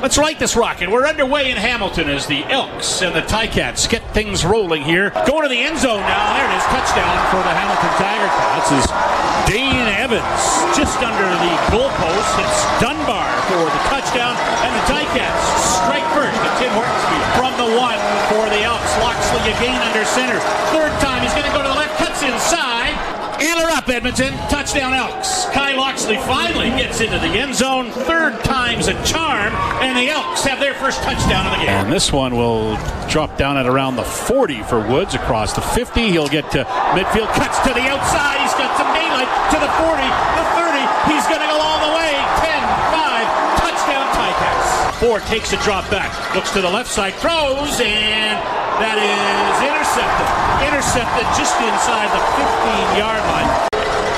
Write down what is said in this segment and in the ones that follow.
Let's light this rocket. We're underway in Hamilton as the Elks and the Ticats get things rolling here. Going to the end zone now. There it is. Touchdown for the Hamilton Tiger Cats is Dane Evans just under the goalpost. It's Dunbar for the touchdown. And the Ticats strike first at Tim Hortons From the one for the Elks. Locksley again under center. Third time he's going to go to the left. Cuts inside. Antler up, Edmonton. Touchdown Elks. Kai Locksley finally gets into the end zone. Third time's a charm, and the Elks have their first touchdown of the game. And this one will drop down at around the 40 for Woods across the 50. He'll get to midfield, cuts to the outside. He's got some daylight to the 40, the 30. He's going to go all the way. 10, 5, touchdown Ticats. Ford takes a drop back, looks to the left side, throws, and that is intercepted. Intercepted just inside the 15 yard line.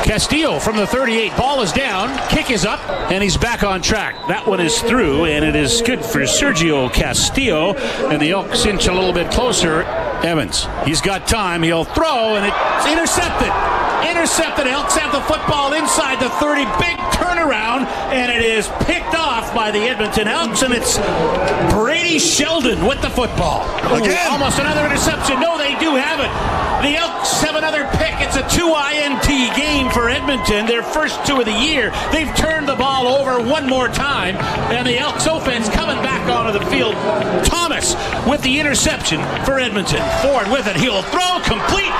Castillo from the 38. Ball is down. Kick is up, and he's back on track. That one is through, and it is good for Sergio Castillo. And the Elks inch a little bit closer. Evans, he's got time. He'll throw, and it's intercepted. Intercepted. Elks have the football inside the 30. Big turnaround, and it is picked off by the Edmonton Elks, and it's Brady Sheldon with the football. Again. Ooh, almost another interception. No, they do have it. The Elks have another pick. It's a two INT game for Edmonton, their first two of the year. They've turned the ball over one more time, and the Elks offense coming back onto the field. Thomas with the interception for Edmonton. Ford with it. He'll throw complete.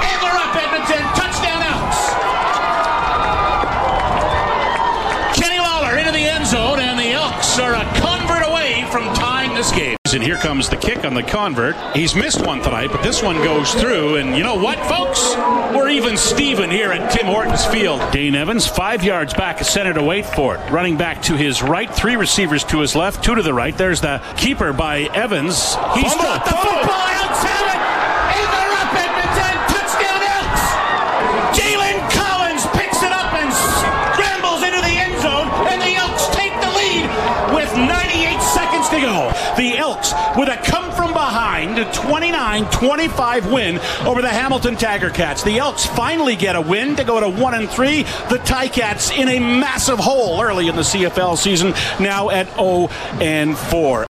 Antler up, Edmonton. Touchdown, Elks. Kenny Lawler into the end zone, and the Elks are a convert away from tying this game. And here comes the kick on the convert. He's missed one tonight, but this one goes through. And you know what, folks? We're even Steven here at Tim Hortons Field. Dane Evans, five yards back, center to wait for it. Running back to his right, three receivers to his left, two to the right. There's the keeper by Evans. He's Fumble. got the football. Elks with a come from behind 29-25 win over the Hamilton Tiger Cats. The Elks finally get a win to go to 1 and 3. The Ticats in a massive hole early in the CFL season, now at 0 and 4.